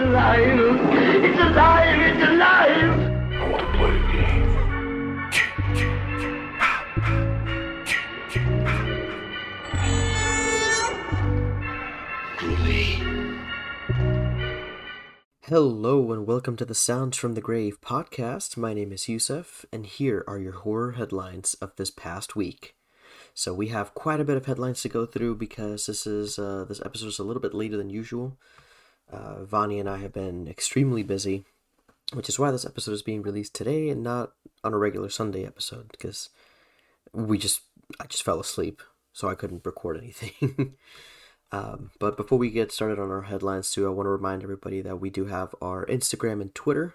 It's alive! It's alive! It's alive! I want to play a game. Hello and welcome to the Sounds from the Grave podcast. My name is Yusuf, and here are your horror headlines of this past week. So we have quite a bit of headlines to go through because this is uh, this episode is a little bit later than usual. Uh, Vani and I have been extremely busy, which is why this episode is being released today and not on a regular Sunday episode because we just I just fell asleep, so I couldn't record anything. Um, but before we get started on our headlines, too, I want to remind everybody that we do have our Instagram and Twitter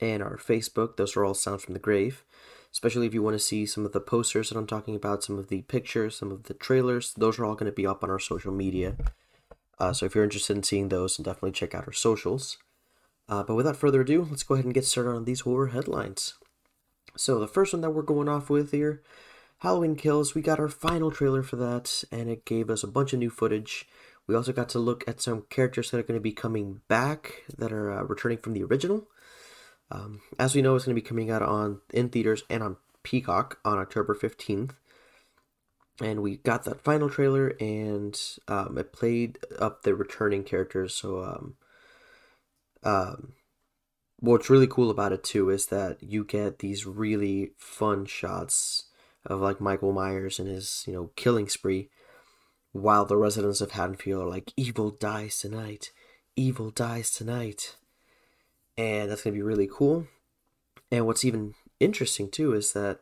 and our Facebook. Those are all Sounds from the Grave. Especially if you want to see some of the posters that I'm talking about, some of the pictures, some of the trailers, those are all going to be up on our social media. Uh, so if you're interested in seeing those, definitely check out our socials. Uh, but without further ado, let's go ahead and get started on these horror headlines. So the first one that we're going off with here Halloween Kills, we got our final trailer for that, and it gave us a bunch of new footage. We also got to look at some characters that are going to be coming back, that are uh, returning from the original. Um, as we know, it's going to be coming out on in theaters and on Peacock on October 15th. And we got that final trailer, and um, it played up the returning characters. So, um, um, what's really cool about it too is that you get these really fun shots of like Michael Myers and his, you know, killing spree, while the residents of Haddonfield are like, "Evil dies tonight, evil dies tonight," and that's gonna be really cool. And what's even interesting too is that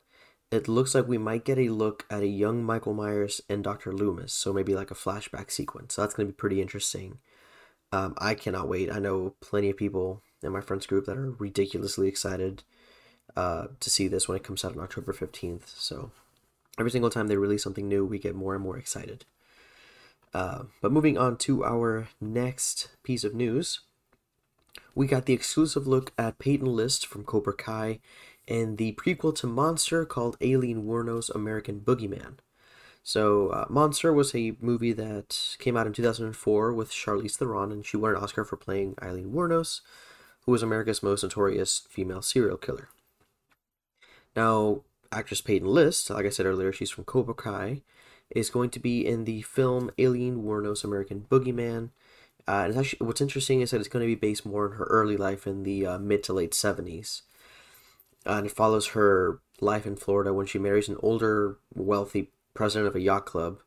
it looks like we might get a look at a young Michael Myers and Dr. Loomis, so maybe like a flashback sequence. So that's gonna be pretty interesting. Um, I cannot wait. I know plenty of people in my friends group that are ridiculously excited uh, to see this when it comes out on October 15th. So every single time they release something new, we get more and more excited. Uh, but moving on to our next piece of news, we got the exclusive look at Peyton List from Cobra Kai and the prequel to Monster called Aileen Wuornos American Boogeyman. So, uh, Monster was a movie that came out in 2004 with Charlize Theron, and she won an Oscar for playing Aileen Wuornos, who was America's most notorious female serial killer. Now, actress Peyton List, like I said earlier, she's from Cobra Kai, is going to be in the film Aileen Wuornos American Boogeyman. Uh, and actually, what's interesting is that it's going to be based more on her early life in the uh, mid to late 70s. And it follows her life in Florida when she marries an older, wealthy president of a yacht club.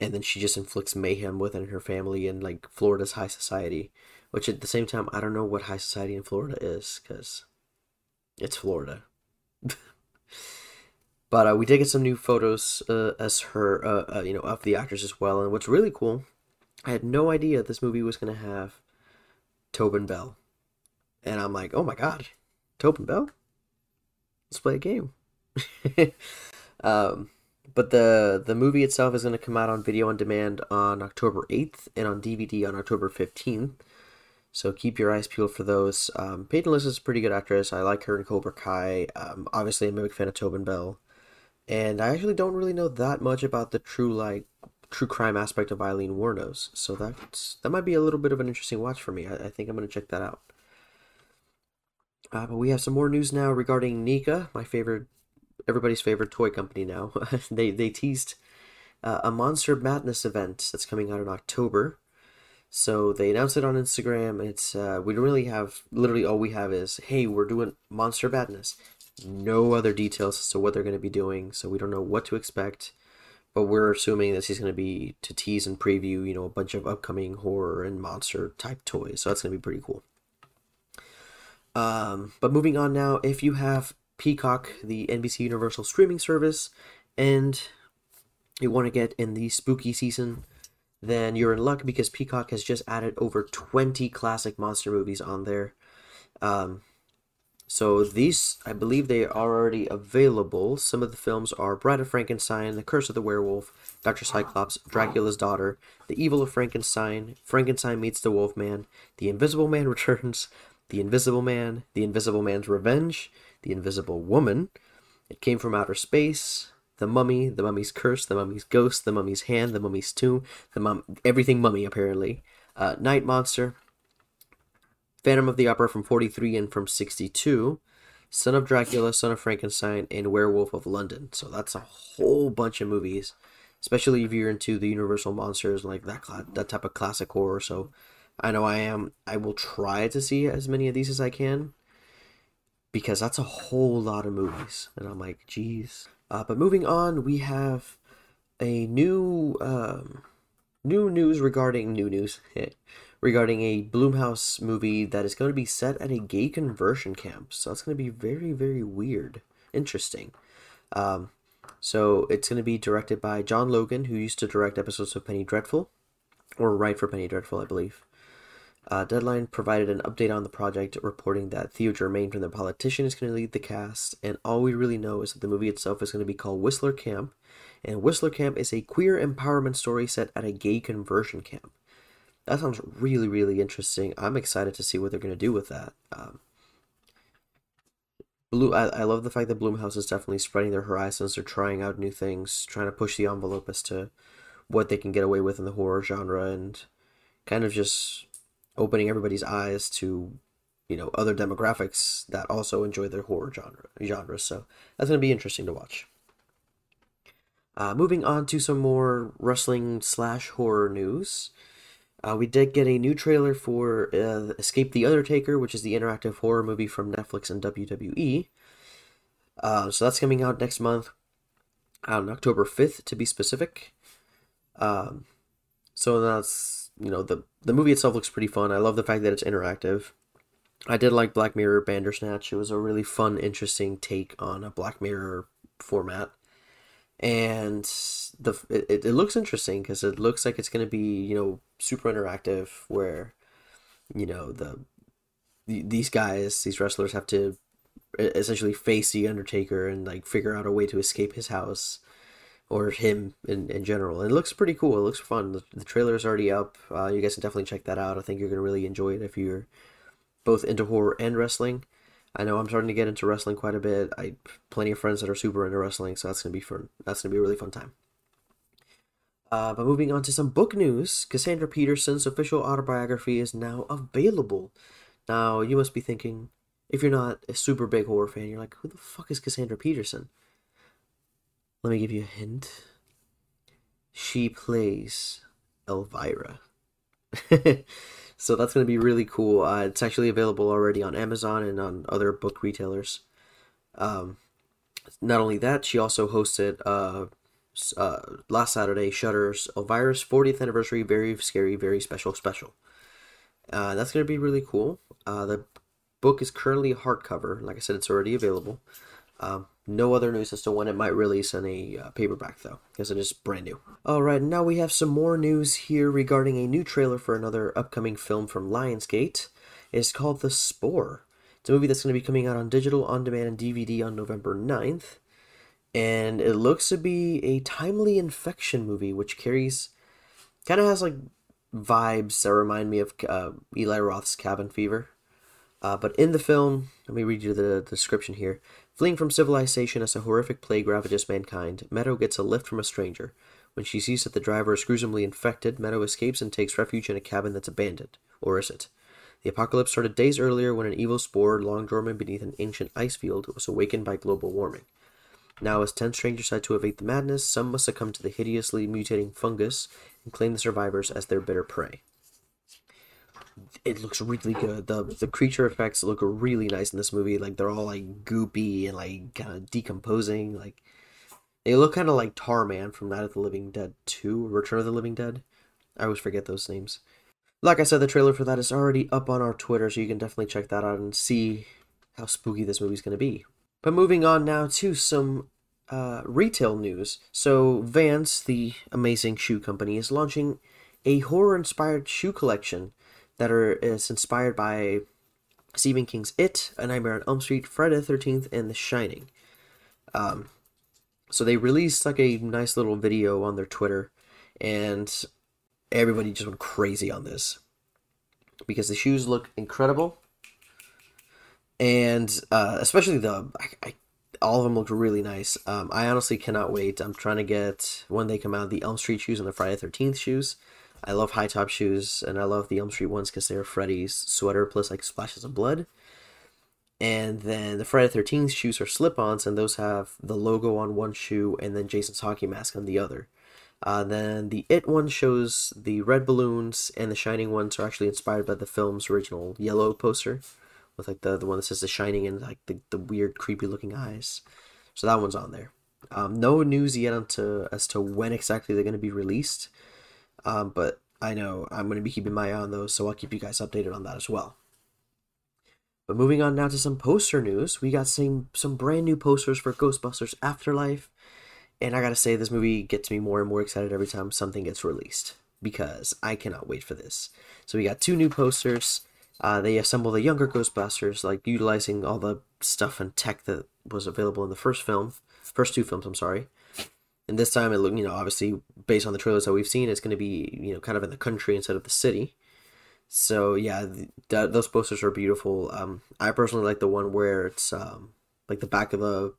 And then she just inflicts mayhem within her family and like Florida's high society. Which at the same time, I don't know what high society in Florida is because it's Florida. but uh, we did get some new photos uh, as her, uh, uh, you know, of the actress as well. And what's really cool, I had no idea this movie was gonna have Tobin Bell, and I'm like, oh my god, Tobin Bell, let's play a game. um, but the the movie itself is gonna come out on video on demand on October 8th and on DVD on October 15th. So keep your eyes peeled for those. Um, Peyton List is a pretty good actress. I like her in Cobra Kai. Um, obviously, I'm a big fan of Tobin Bell. And I actually don't really know that much about the true like true crime aspect of Aileen Wuornos. So that's that might be a little bit of an interesting watch for me. I, I think I'm gonna check that out. Uh, but we have some more news now regarding NECA, my favorite, everybody's favorite toy company now. they they teased uh, a Monster Madness event that's coming out in October. So they announced it on Instagram. It's uh, we don't really have literally all we have is hey we're doing Monster Madness. No other details as to what they're going to be doing, so we don't know what to expect. But we're assuming this is going to be to tease and preview, you know, a bunch of upcoming horror and monster type toys. So that's going to be pretty cool. Um, but moving on now, if you have Peacock, the NBC Universal streaming service, and you want to get in the spooky season, then you're in luck because Peacock has just added over 20 classic monster movies on there. Um, so these, I believe they are already available. Some of the films are Bride of Frankenstein, The Curse of the Werewolf, Dr. Cyclops, Dracula's Daughter, The Evil of Frankenstein, Frankenstein Meets the Wolfman, The Invisible Man Returns, The Invisible Man, The Invisible Man's Revenge, The Invisible Woman, It Came from Outer Space, The Mummy, The Mummy's Curse, The Mummy's Ghost, The Mummy's Hand, The Mummy's Tomb, The Mum, everything Mummy apparently, uh, Night Monster, Phantom of the Opera from 43 and from 62, Son of Dracula, Son of Frankenstein, and Werewolf of London. So that's a whole bunch of movies, especially if you're into the Universal monsters like that that type of classic horror. So I know I am. I will try to see as many of these as I can because that's a whole lot of movies, and I'm like, geez. Uh, but moving on, we have a new um, new news regarding new news regarding a Blumhouse movie that is going to be set at a gay conversion camp. So that's going to be very very weird, interesting. Um, so it's going to be directed by John Logan, who used to direct episodes of Penny Dreadful, or write for Penny Dreadful, I believe. Uh, Deadline provided an update on the project, reporting that Theo Germaine from The Politician is going to lead the cast, and all we really know is that the movie itself is going to be called Whistler Camp, and Whistler Camp is a queer empowerment story set at a gay conversion camp. That sounds really, really interesting. I'm excited to see what they're going to do with that. Um, Blue, I, I love the fact that Blumhouse is definitely spreading their horizons. They're trying out new things, trying to push the envelope as to what they can get away with in the horror genre, and kind of just opening everybody's eyes to you know other demographics that also enjoy their horror genre genres. So that's going to be interesting to watch. Uh, moving on to some more wrestling slash horror news. Uh, we did get a new trailer for uh, Escape the Undertaker, which is the interactive horror movie from Netflix and WWE. Uh, so that's coming out next month, on October 5th to be specific. Um, so that's, you know, the, the movie itself looks pretty fun. I love the fact that it's interactive. I did like Black Mirror Bandersnatch. It was a really fun, interesting take on a Black Mirror format and the it, it looks interesting because it looks like it's going to be you know super interactive where you know the, the these guys these wrestlers have to essentially face the undertaker and like figure out a way to escape his house or him in, in general and it looks pretty cool it looks fun the, the trailer is already up uh, you guys can definitely check that out i think you're going to really enjoy it if you're both into horror and wrestling I know I'm starting to get into wrestling quite a bit. I plenty of friends that are super into wrestling, so that's gonna be fun. That's gonna be a really fun time. Uh, but moving on to some book news, Cassandra Peterson's official autobiography is now available. Now you must be thinking, if you're not a super big horror fan, you're like, who the fuck is Cassandra Peterson? Let me give you a hint. She plays Elvira. So that's going to be really cool. Uh, it's actually available already on Amazon and on other book retailers. Um, not only that, she also hosted uh, uh, last Saturday Shudder's Elvira's 40th anniversary, very scary, very special special. Uh, that's going to be really cool. Uh, the book is currently hardcover. Like I said, it's already available. Um, no other news as to when it might release in a uh, paperback, though, because it is brand new. Alright, now we have some more news here regarding a new trailer for another upcoming film from Lionsgate. It's called The Spore. It's a movie that's going to be coming out on digital, on demand, and DVD on November 9th. And it looks to be a timely infection movie, which carries. kind of has like vibes that remind me of uh, Eli Roth's Cabin Fever. Uh, but in the film, let me read you the description here. Fleeing from civilization as a horrific plague ravages mankind, Meadow gets a lift from a stranger. When she sees that the driver is gruesomely infected, Meadow escapes and takes refuge in a cabin that's abandoned. Or is it? The apocalypse started days earlier when an evil spore, long dormant beneath an ancient ice field, was awakened by global warming. Now, as ten strangers had to evade the madness, some must succumb to the hideously mutating fungus and claim the survivors as their bitter prey it looks really good. The the creature effects look really nice in this movie. Like they're all like goopy and like kind of decomposing. Like they look kind of like Tarman from Night of the Living Dead 2, Return of the Living Dead. I always forget those names. Like I said, the trailer for that is already up on our Twitter, so you can definitely check that out and see how spooky this movie's going to be. But moving on now to some uh, retail news. So Vans, the amazing shoe company, is launching a horror-inspired shoe collection that are is inspired by Stephen King's It, A Nightmare on Elm Street, Friday the Thirteenth, and The Shining. Um, so they released like a nice little video on their Twitter, and everybody just went crazy on this because the shoes look incredible, and uh, especially the I, I, all of them look really nice. Um, I honestly cannot wait. I'm trying to get when they come out the Elm Street shoes and the Friday Thirteenth shoes. I love high top shoes, and I love the Elm Street ones because they're Freddy's sweater plus like splashes of blood. And then the Friday Thirteenth shoes are slip-ons, and those have the logo on one shoe and then Jason's hockey mask on the other. Uh, then the It one shows the red balloons, and the Shining ones are actually inspired by the film's original yellow poster, with like the, the one that says The Shining and like the, the weird creepy looking eyes. So that one's on there. Um, no news yet onto as to when exactly they're going to be released, um, but I know I'm going to be keeping my eye on those, so I'll keep you guys updated on that as well. But moving on now to some poster news, we got some some brand new posters for Ghostbusters Afterlife, and I gotta say this movie gets me more and more excited every time something gets released because I cannot wait for this. So we got two new posters. Uh, they assemble the younger Ghostbusters, like utilizing all the stuff and tech that was available in the first film, first two films. I'm sorry. And this time, it look you know obviously based on the trailers that we've seen, it's going to be you know kind of in the country instead of the city. So yeah, th- those posters are beautiful. Um, I personally like the one where it's um, like the back of the,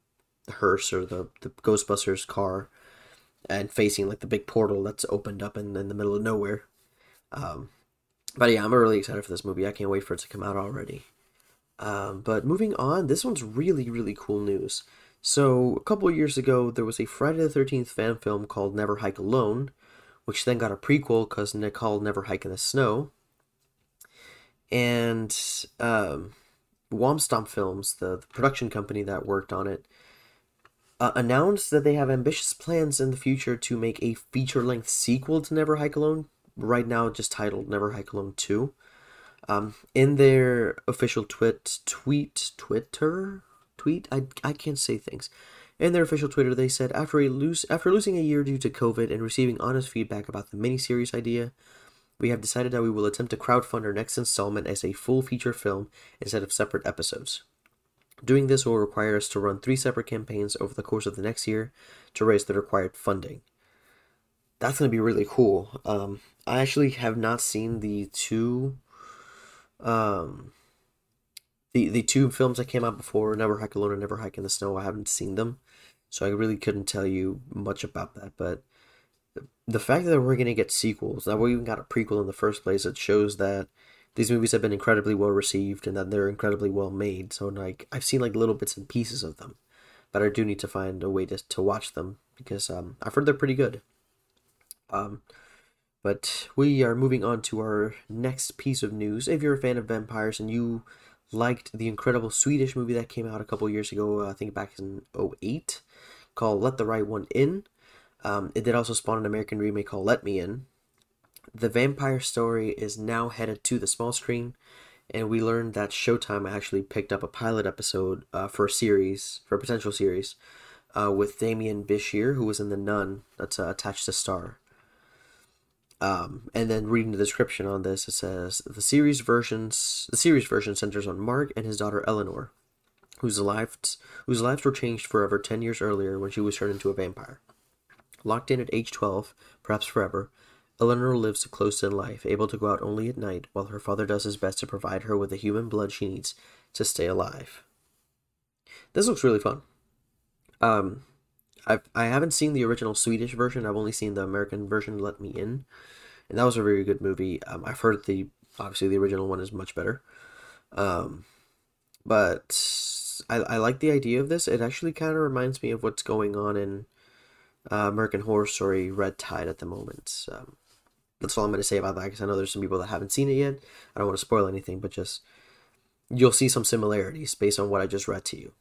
the hearse or the the Ghostbusters car, and facing like the big portal that's opened up in, in the middle of nowhere. Um, but yeah, I'm really excited for this movie. I can't wait for it to come out already. Um, but moving on, this one's really really cool news. So a couple years ago, there was a Friday the Thirteenth fan film called Never Hike Alone, which then got a prequel because called Never Hike in the Snow and um, WompStomp Films, the, the, production company that worked on it, uh, announced that they have ambitious plans in the future to make a feature-length sequel to Never Hike Alone. Right now, just titled Never Hike Alone Two. Um, in their official twit tweet Twitter tweet, I, I can't say things. In their official Twitter, they said after a lose after losing a year due to COVID and receiving honest feedback about the miniseries idea, we have decided that we will attempt to crowdfund our next installment as a full feature film instead of separate episodes. Doing this will require us to run three separate campaigns over the course of the next year to raise the required funding. That's going to be really cool. Um, I actually have not seen the two, um, the the two films that came out before, Never Hike Alone and Never Hike in the Snow. I haven't seen them, so I really couldn't tell you much about that. But the fact that we're going to get sequels, that we even got a prequel in the first place, it shows that these movies have been incredibly well received and that they're incredibly well made. So like I've seen like little bits and pieces of them, but I do need to find a way to to watch them because um, I've heard they're pretty good. Um, but we are moving on to our next piece of news. If you're a fan of vampires and you liked the incredible Swedish movie that came out a couple years ago, uh, I think back in 08, called Let the Right One In. Um, it did also spawn an American remake called Let Me In. The vampire story is now headed to the small screen, and we learned that Showtime actually picked up a pilot episode uh, for a series, for a potential series, uh, with Demián Bichir, who was in The Nun, that's uh, attached to Star. Um, and then reading the description on this, it says the series versions the series version centers on Mark and his daughter Eleanor, whose lives whose lives were changed forever ten years earlier when she was turned into a vampire. Locked in at age 12, perhaps forever, Eleanor lives a close in life, able to go out only at night, while her father does his best to provide her with the human blood she needs to stay alive. This looks really fun. Um, I've, I haven't seen the original Swedish version. I've only seen the American version, Let Me In, and that was a very good movie. Um, I've heard the obviously the original one is much better. Um, but I, I like the idea of this. It actually kind of reminds me of what's going on in uh, American Horror Story Red Tide at the moment. Um, that's all I'm going to say about that because I know there's some people that haven't seen it yet. I don't want to spoil anything, but just you'll see some similarities based on what I just read to you.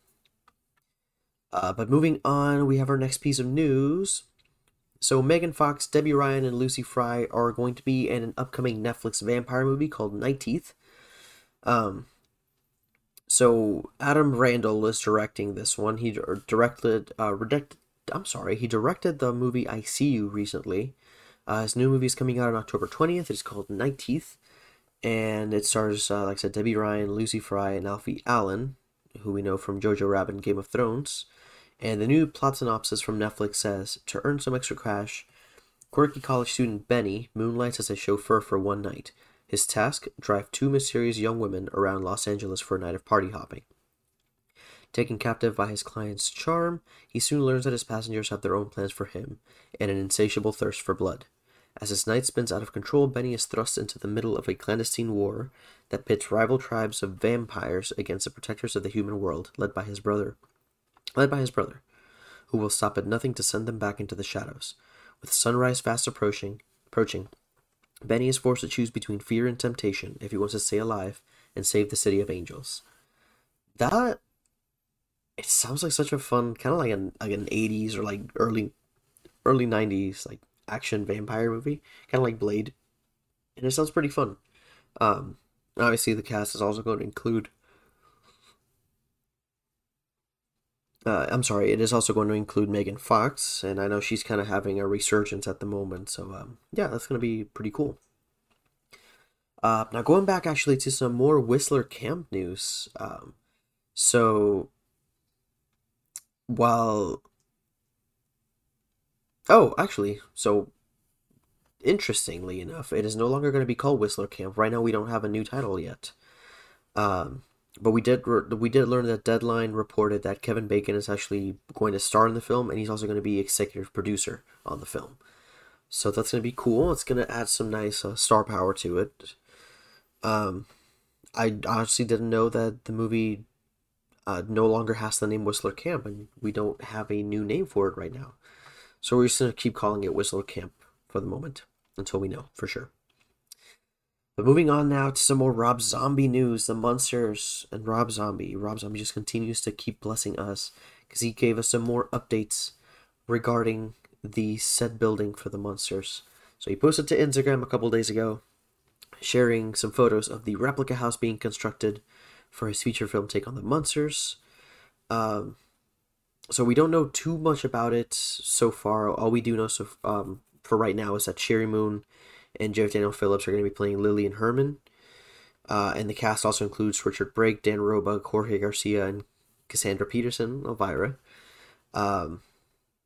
Uh, but moving on, we have our next piece of news. So Megan Fox, Debby Ryan, and Lucy Fry are going to be in an upcoming Netflix vampire movie called Night Teeth. Um, so Adam Randall is directing this one. He directed uh, I'm sorry, he directed the movie I See You recently. Uh, his new movie is coming out on October 20th. It's called Night Teeth. And it stars, uh, like I said, Debby Ryan, Lucy Fry, and Alfie Allen, who we know from Jojo Rabbit and Game of Thrones. And the new plot synopsis from Netflix says To earn some extra cash, quirky college student Benny moonlights as a chauffeur for one night. His task drive two mysterious young women around Los Angeles for a night of party hopping. Taken captive by his client's charm, he soon learns that his passengers have their own plans for him and an insatiable thirst for blood. As his night spins out of control, Benny is thrust into the middle of a clandestine war that pits rival tribes of vampires against the protectors of the human world, led by his brother. Led by his brother, who will stop at nothing to send them back into the shadows. With sunrise fast approaching, approaching, Benny is forced to choose between fear and temptation if he wants to stay alive and save the city of angels. That it sounds like such a fun kind of like an like an 80s or like early early 90s like action vampire movie, kind of like Blade. And it sounds pretty fun. Um obviously the cast is also going to include Uh, I'm sorry, it is also going to include Megan Fox, and I know she's kind of having a resurgence at the moment. So, um, yeah, that's going to be pretty cool. Uh, now, going back actually to some more Whistler Camp news. Um, so, while. Oh, actually, so interestingly enough, it is no longer going to be called Whistler Camp. Right now, we don't have a new title yet. Um, but we did we did learn that Deadline reported that Kevin Bacon is actually going to star in the film, and he's also going to be executive producer on the film. So that's going to be cool. It's going to add some nice uh, star power to it. Um, I honestly didn't know that the movie uh, no longer has the name Whistler Camp, and we don't have a new name for it right now. So we're just going to keep calling it Whistler Camp for the moment until we know for sure. But moving on now to some more Rob Zombie news. The Munsters and Rob Zombie. Rob Zombie just continues to keep blessing us because he gave us some more updates regarding the set building for the Munsters. So he posted to Instagram a couple days ago, sharing some photos of the replica house being constructed for his feature film take on the Munsters. Um, so we don't know too much about it so far. All we do know so um, for right now is that Sheri Moon and Jeff Daniel Phillips are going to be playing Lillian Herman. Uh, and the cast also includes Richard Brake, Dan Roebuck, Jorge Garcia, and Cassandra Peterson, Elvira. Um,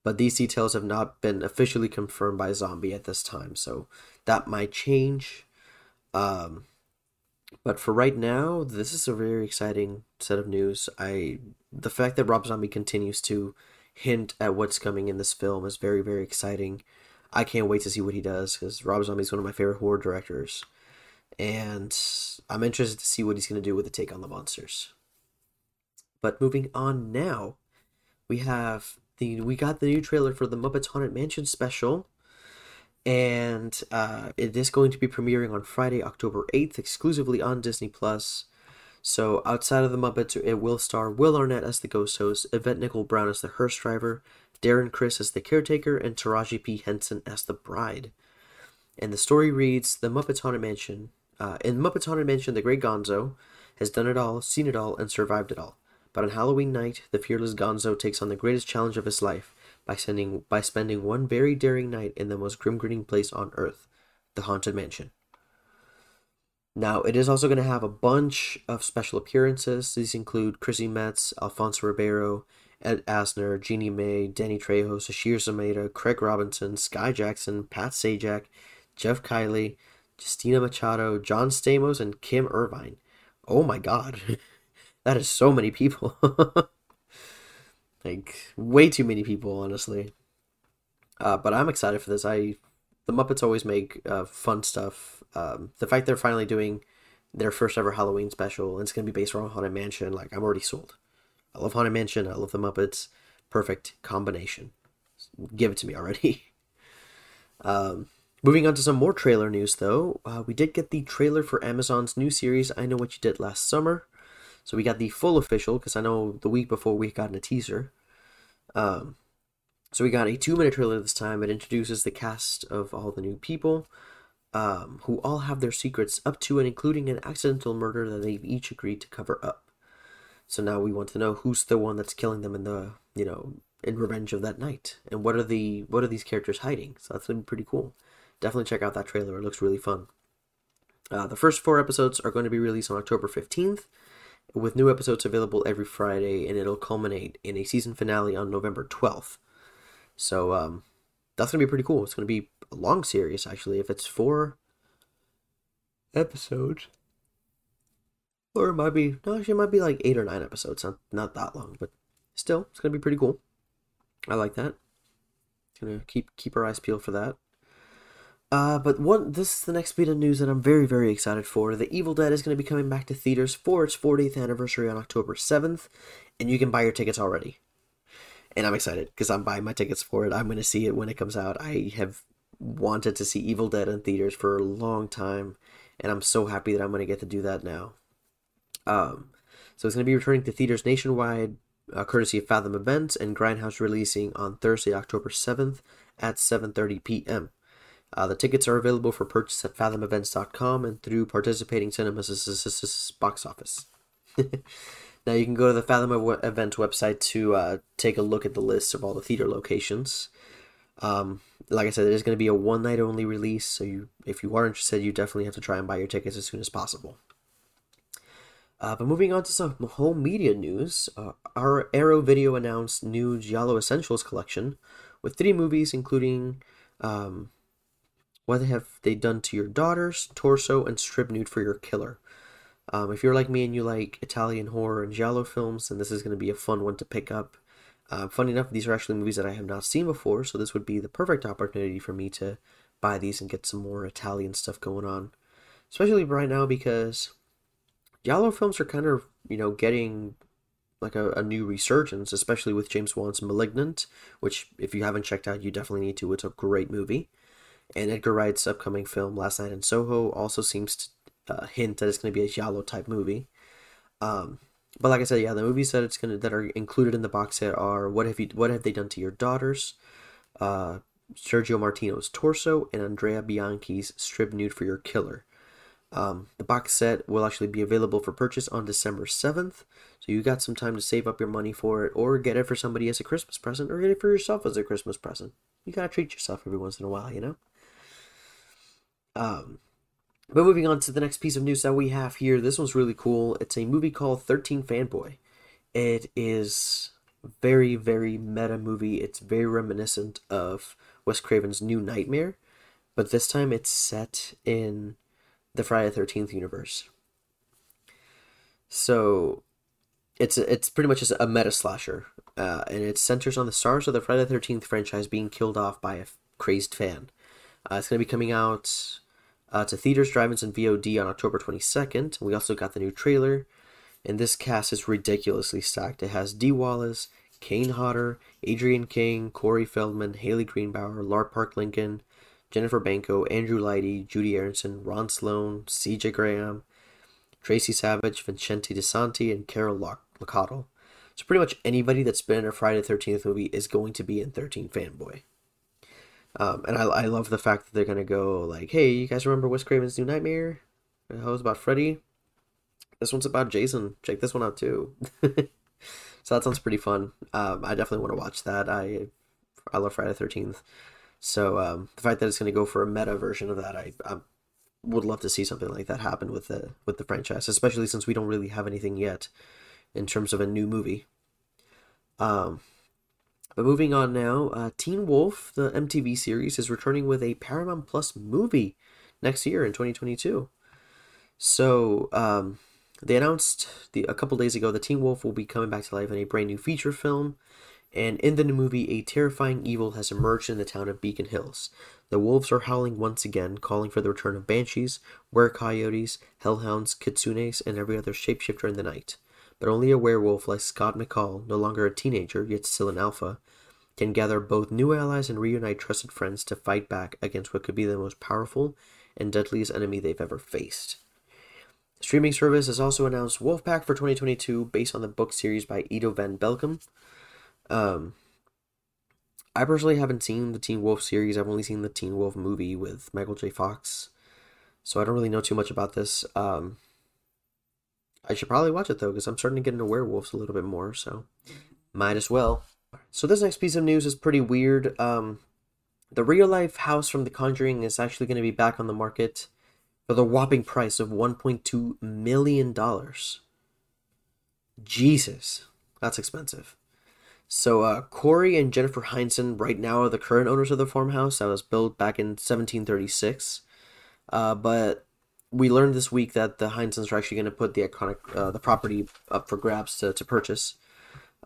but these details have not been officially confirmed by Zombie at this time, so that might change. Um, but for right now, this is a very exciting set of news. I the fact that Rob Zombie continues to hint at what's coming in this film is very very exciting. I can't wait to see what he does because Rob Zombie is one of my favorite horror directors, and I'm interested to see what he's going to do with the take on the monsters. But moving on now, we have the we got the new trailer for the Muppets Haunted Mansion special, and uh, it is going to be premiering on Friday, October eighth, exclusively on Disney Plus. So outside of the Muppets, it will star Will Arnett as the ghost host, Yvette Nicole Brown as the hearse driver, Darren Criss as the caretaker, and Taraji P. Henson as the bride. And the story reads The Muppets Haunted Mansion. Uh, in Muppets Haunted Mansion, the great Gonzo has done it all, seen it all, and survived it all. But on Halloween night, the fearless Gonzo takes on the greatest challenge of his life by, sending, by spending one very daring night in the most grim-grinning place on Earth, the Haunted Mansion. Now, it is also going to have a bunch of special appearances. These include Chrissy Metz, Alfonso Ribeiro, Ed Asner, Jeannie Mai, Danny Trejo, Sasheer Zamata, Craig Robinson, Skai Jackson, Pat Sajak, Geoff Keighley, Justina Machado, John Stamos, and Kim Irvine. Oh my god. that is so many people. like, way too many people, honestly. Uh, but I'm excited for this. I the Muppets always make uh, fun stuff. Um, the fact they're finally doing their first ever Halloween special and it's gonna be based around Haunted Mansion, like I'm already sold. I love Haunted Mansion. I love the Muppets. Perfect combination. Give it to me already. um, moving on to some more trailer news, though. Uh, we did get the trailer for Amazon's new series, I Know What You Did Last Summer. So we got the full official, because I know the week before we got a teaser. Um, so we got a two minute trailer this time. It introduces the cast of all the new people. Um, who all have their secrets up to and including an accidental murder that they've each agreed to cover up. So now we want to know who's the one that's killing them in the you know in revenge of that night, and what are the what are these characters hiding? So that's gonna be pretty cool. Definitely check out that trailer. It looks really fun. Uh, the first four episodes are going to be released on October fifteenth, with new episodes available every Friday, and it'll culminate in a season finale on November twelfth. So um, that's gonna be pretty cool. It's gonna be a long series actually. If it's four episodes, or it might be no, actually, it might be like eight or nine episodes. Not not that long, but still, it's gonna be pretty cool. I like that. Gonna keep keep our eyes peeled for that. Uh, but one, this is the next bit of news that I'm very, very excited for. The Evil Dead is going to be coming back to theaters for its 40th anniversary on October 7th, and you can buy your tickets already. And I'm excited because I'm buying my tickets for it. I'm going to see it when it comes out. I have wanted to see Evil Dead in theaters for a long time, and I'm so happy that I'm going to get to do that now. Um, so it's going to be returning to theaters nationwide, uh, courtesy of Fathom Events, and Grindhouse releasing on Thursday, October 7th at 7:30 p.m. Uh, the tickets are available for purchase at fathomevents.com and through participating cinemas' box office. now you can go to the Fathom Event website to uh, take a look at the list of all the theater locations. Um, like I said, it is going to be a one night only release, so you, if you are interested, you definitely have to try and buy your tickets as soon as possible. Uh, but moving on to some home media news, uh, our Arrow Video announced new Giallo Essentials collection with three movies, including um, what have they done to your daughters, torso, and strip nude for your killer. Um, if you're like me and you like Italian horror and giallo films, then this is going to be a fun one to pick up. Uh, funny enough, these are actually movies that I have not seen before, so this would be the perfect opportunity for me to buy these and get some more Italian stuff going on. Especially right now because giallo films are kind of, you know, getting like a, a new resurgence, especially with James Wan's Malignant, which if you haven't checked out, you definitely need to. It's a great movie. And Edgar Wright's upcoming film, Last Night in Soho, also seems to uh, hint that it's going to be a giallo type movie. Um, but like I said, yeah, the movies that it's gonna that are included in the box set are what have you what have they done to your daughters, uh, Sergio Martino's torso, and Andrea Bianchi's strip nude for your killer. Um, the box set will actually be available for purchase on December 7th, so you got some time to save up your money for it, or get it for somebody as a Christmas present, or get it for yourself as a Christmas present. You gotta treat yourself every once in a while, you know? Um, but moving on to the next piece of news that we have here, this one's really cool. It's a movie called 13 Fanboy. It is very, very meta movie. It's very reminiscent of Wes Craven's New Nightmare, but this time it's set in the Friday the 13th universe. So it's it's pretty much just a meta slasher, uh, and it centers on the stars of the Friday the 13th franchise being killed off by a crazed fan. Uh, it's going to be coming out uh, to theaters, drive-ins, and VOD on October 22nd. We also got the new trailer, and this cast is ridiculously stacked. It has Dee Wallace, Kane Hodder, Adrienne King, Corey Feldman, Haley Greenbauer, Lar Park Lincoln, Jennifer Banko, Andrew Leidy, Judie Aronson, Ron Sloan, CJ Graham, Tracie Savage, Vincente DeSanti, and Carol Locatto. So pretty much anybody that's been in a Friday the 13th movie is going to be in 13 Fanboy. Um, and I, I love the fact that they're gonna go like, hey, you guys remember Wes Craven's New Nightmare? It was about Freddy. This one's about Jason. Check this one out too. so that sounds pretty fun. Um, I definitely want to watch that. I I love Friday Thirteenth. So um, the fact that it's gonna go for a meta version of that, I, I would love to see something like that happen with the with the franchise, especially since we don't really have anything yet in terms of a new movie. Um, but moving on now, uh, Teen Wolf, the MTV series, is returning with a Paramount Plus movie next year in 2022. So um, they announced the, a couple days ago that Teen Wolf will be coming back to life in a brand new feature film. And in the new movie, a terrifying evil has emerged in the town of Beacon Hills. The wolves are howling once again, calling for the return of banshees, were-coyotes, hellhounds, kitsunes, and every other shapeshifter in the night but only a werewolf like Scott McCall, no longer a teenager yet still an alpha, can gather both new allies and reunite trusted friends to fight back against what could be the most powerful and deadliest enemy they've ever faced. Streaming service has also announced Wolfpack for 2022 based on the book series by Edo van Belkom. Um, I personally haven't seen the Teen Wolf series. I've only seen the Teen Wolf movie with Michael J. Fox. So I don't really know too much about this. Um, I should probably watch it though, because I'm starting to get into werewolves a little bit more, so might as well. So this next piece of news is pretty weird. Um, the real life house from The Conjuring is actually going to be back on the market for the whopping price of 1.2 million dollars. Jesus, that's expensive. So uh, Corey and Jennifer Heinzen right now are the current owners of the farmhouse that was built back in 1736. Uh, but we learned this week that the Heinzens are actually going to put the iconic uh, the property up for grabs to, to purchase.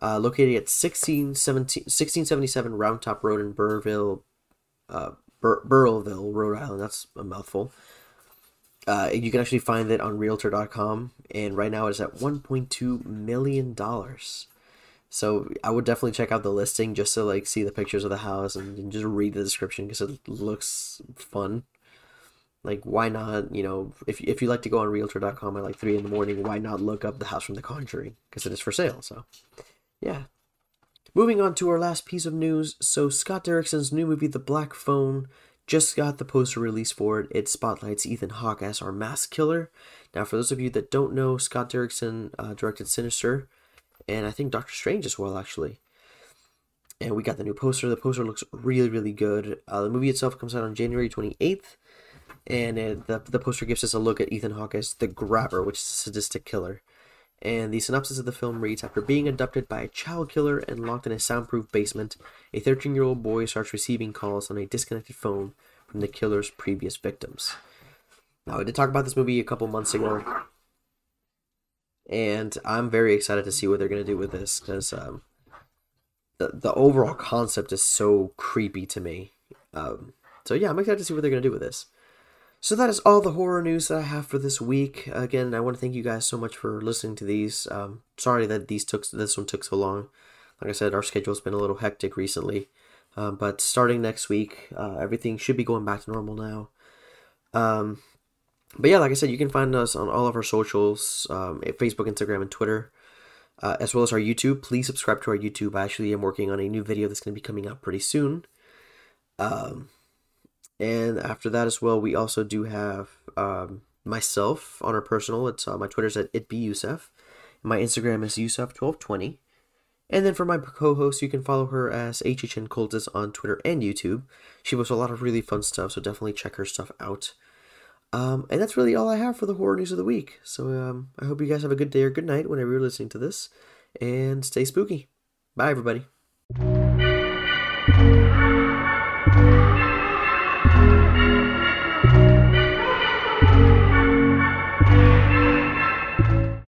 Uh, located at 1677 Round Top Road in Burrville, uh, Bur- Rhode Island. That's a mouthful. Uh, you can actually find it on Realtor.com, and right now it's at 1.2 million dollars. So I would definitely check out the listing just to like see the pictures of the house and, and just read the description because it looks fun. Like why not? You know, if if you like to go on Realtor.com at like three in the morning, why not look up the house from The Conjuring because it is for sale. So, yeah. Moving on to our last piece of news. So Scott Derrickson's new movie, The Black Phone, just got the poster release for it. It spotlights Ethan Hawke as our mask killer. Now, for those of you that don't know, Scott Derrickson uh, directed Sinister, and I think Doctor Strange as well, actually. And we got the new poster. The poster looks really, really good. Uh, the movie itself comes out on January 28th, and it, the, the poster gives us a look at Ethan Hawke as the Grabber, which is a sadistic killer. And the synopsis of the film reads After being abducted by a child killer and locked in a soundproof basement, a 13 year old boy starts receiving calls on a disconnected phone from the killer's previous victims. Now, I did talk about this movie a couple months ago, and I'm very excited to see what they're to do with this because um, the, the overall concept is so creepy to me. Um, so, yeah, I'm excited to see what they're to do with this. So that is all the horror news that I have for this week. Again, I want to thank you guys so much for listening to these. Um, sorry that these took this one took so long. Like I said, our schedule's been a little hectic recently, um, but starting next week, uh, everything should be going back to normal now. Um, but yeah, like I said, you can find us on all of our socials: um, Facebook, Instagram, and Twitter, uh, as well as our YouTube. Please subscribe to our YouTube. I actually am working on a new video that's going to be coming out pretty soon. Um, and after that as well, we also do have um, myself on our personal. It's uh, my Twitter's at itbeyusef. My Instagram is yusef1220. And then for my co-host, you can follow her as HHN Cultist on Twitter and YouTube. She posts a lot of really fun stuff, so definitely check her stuff out. Um, and that's really all I have for the horror news of the week. So um, I hope you guys have a good day or good night whenever you're listening to this, and stay spooky. Bye, everybody.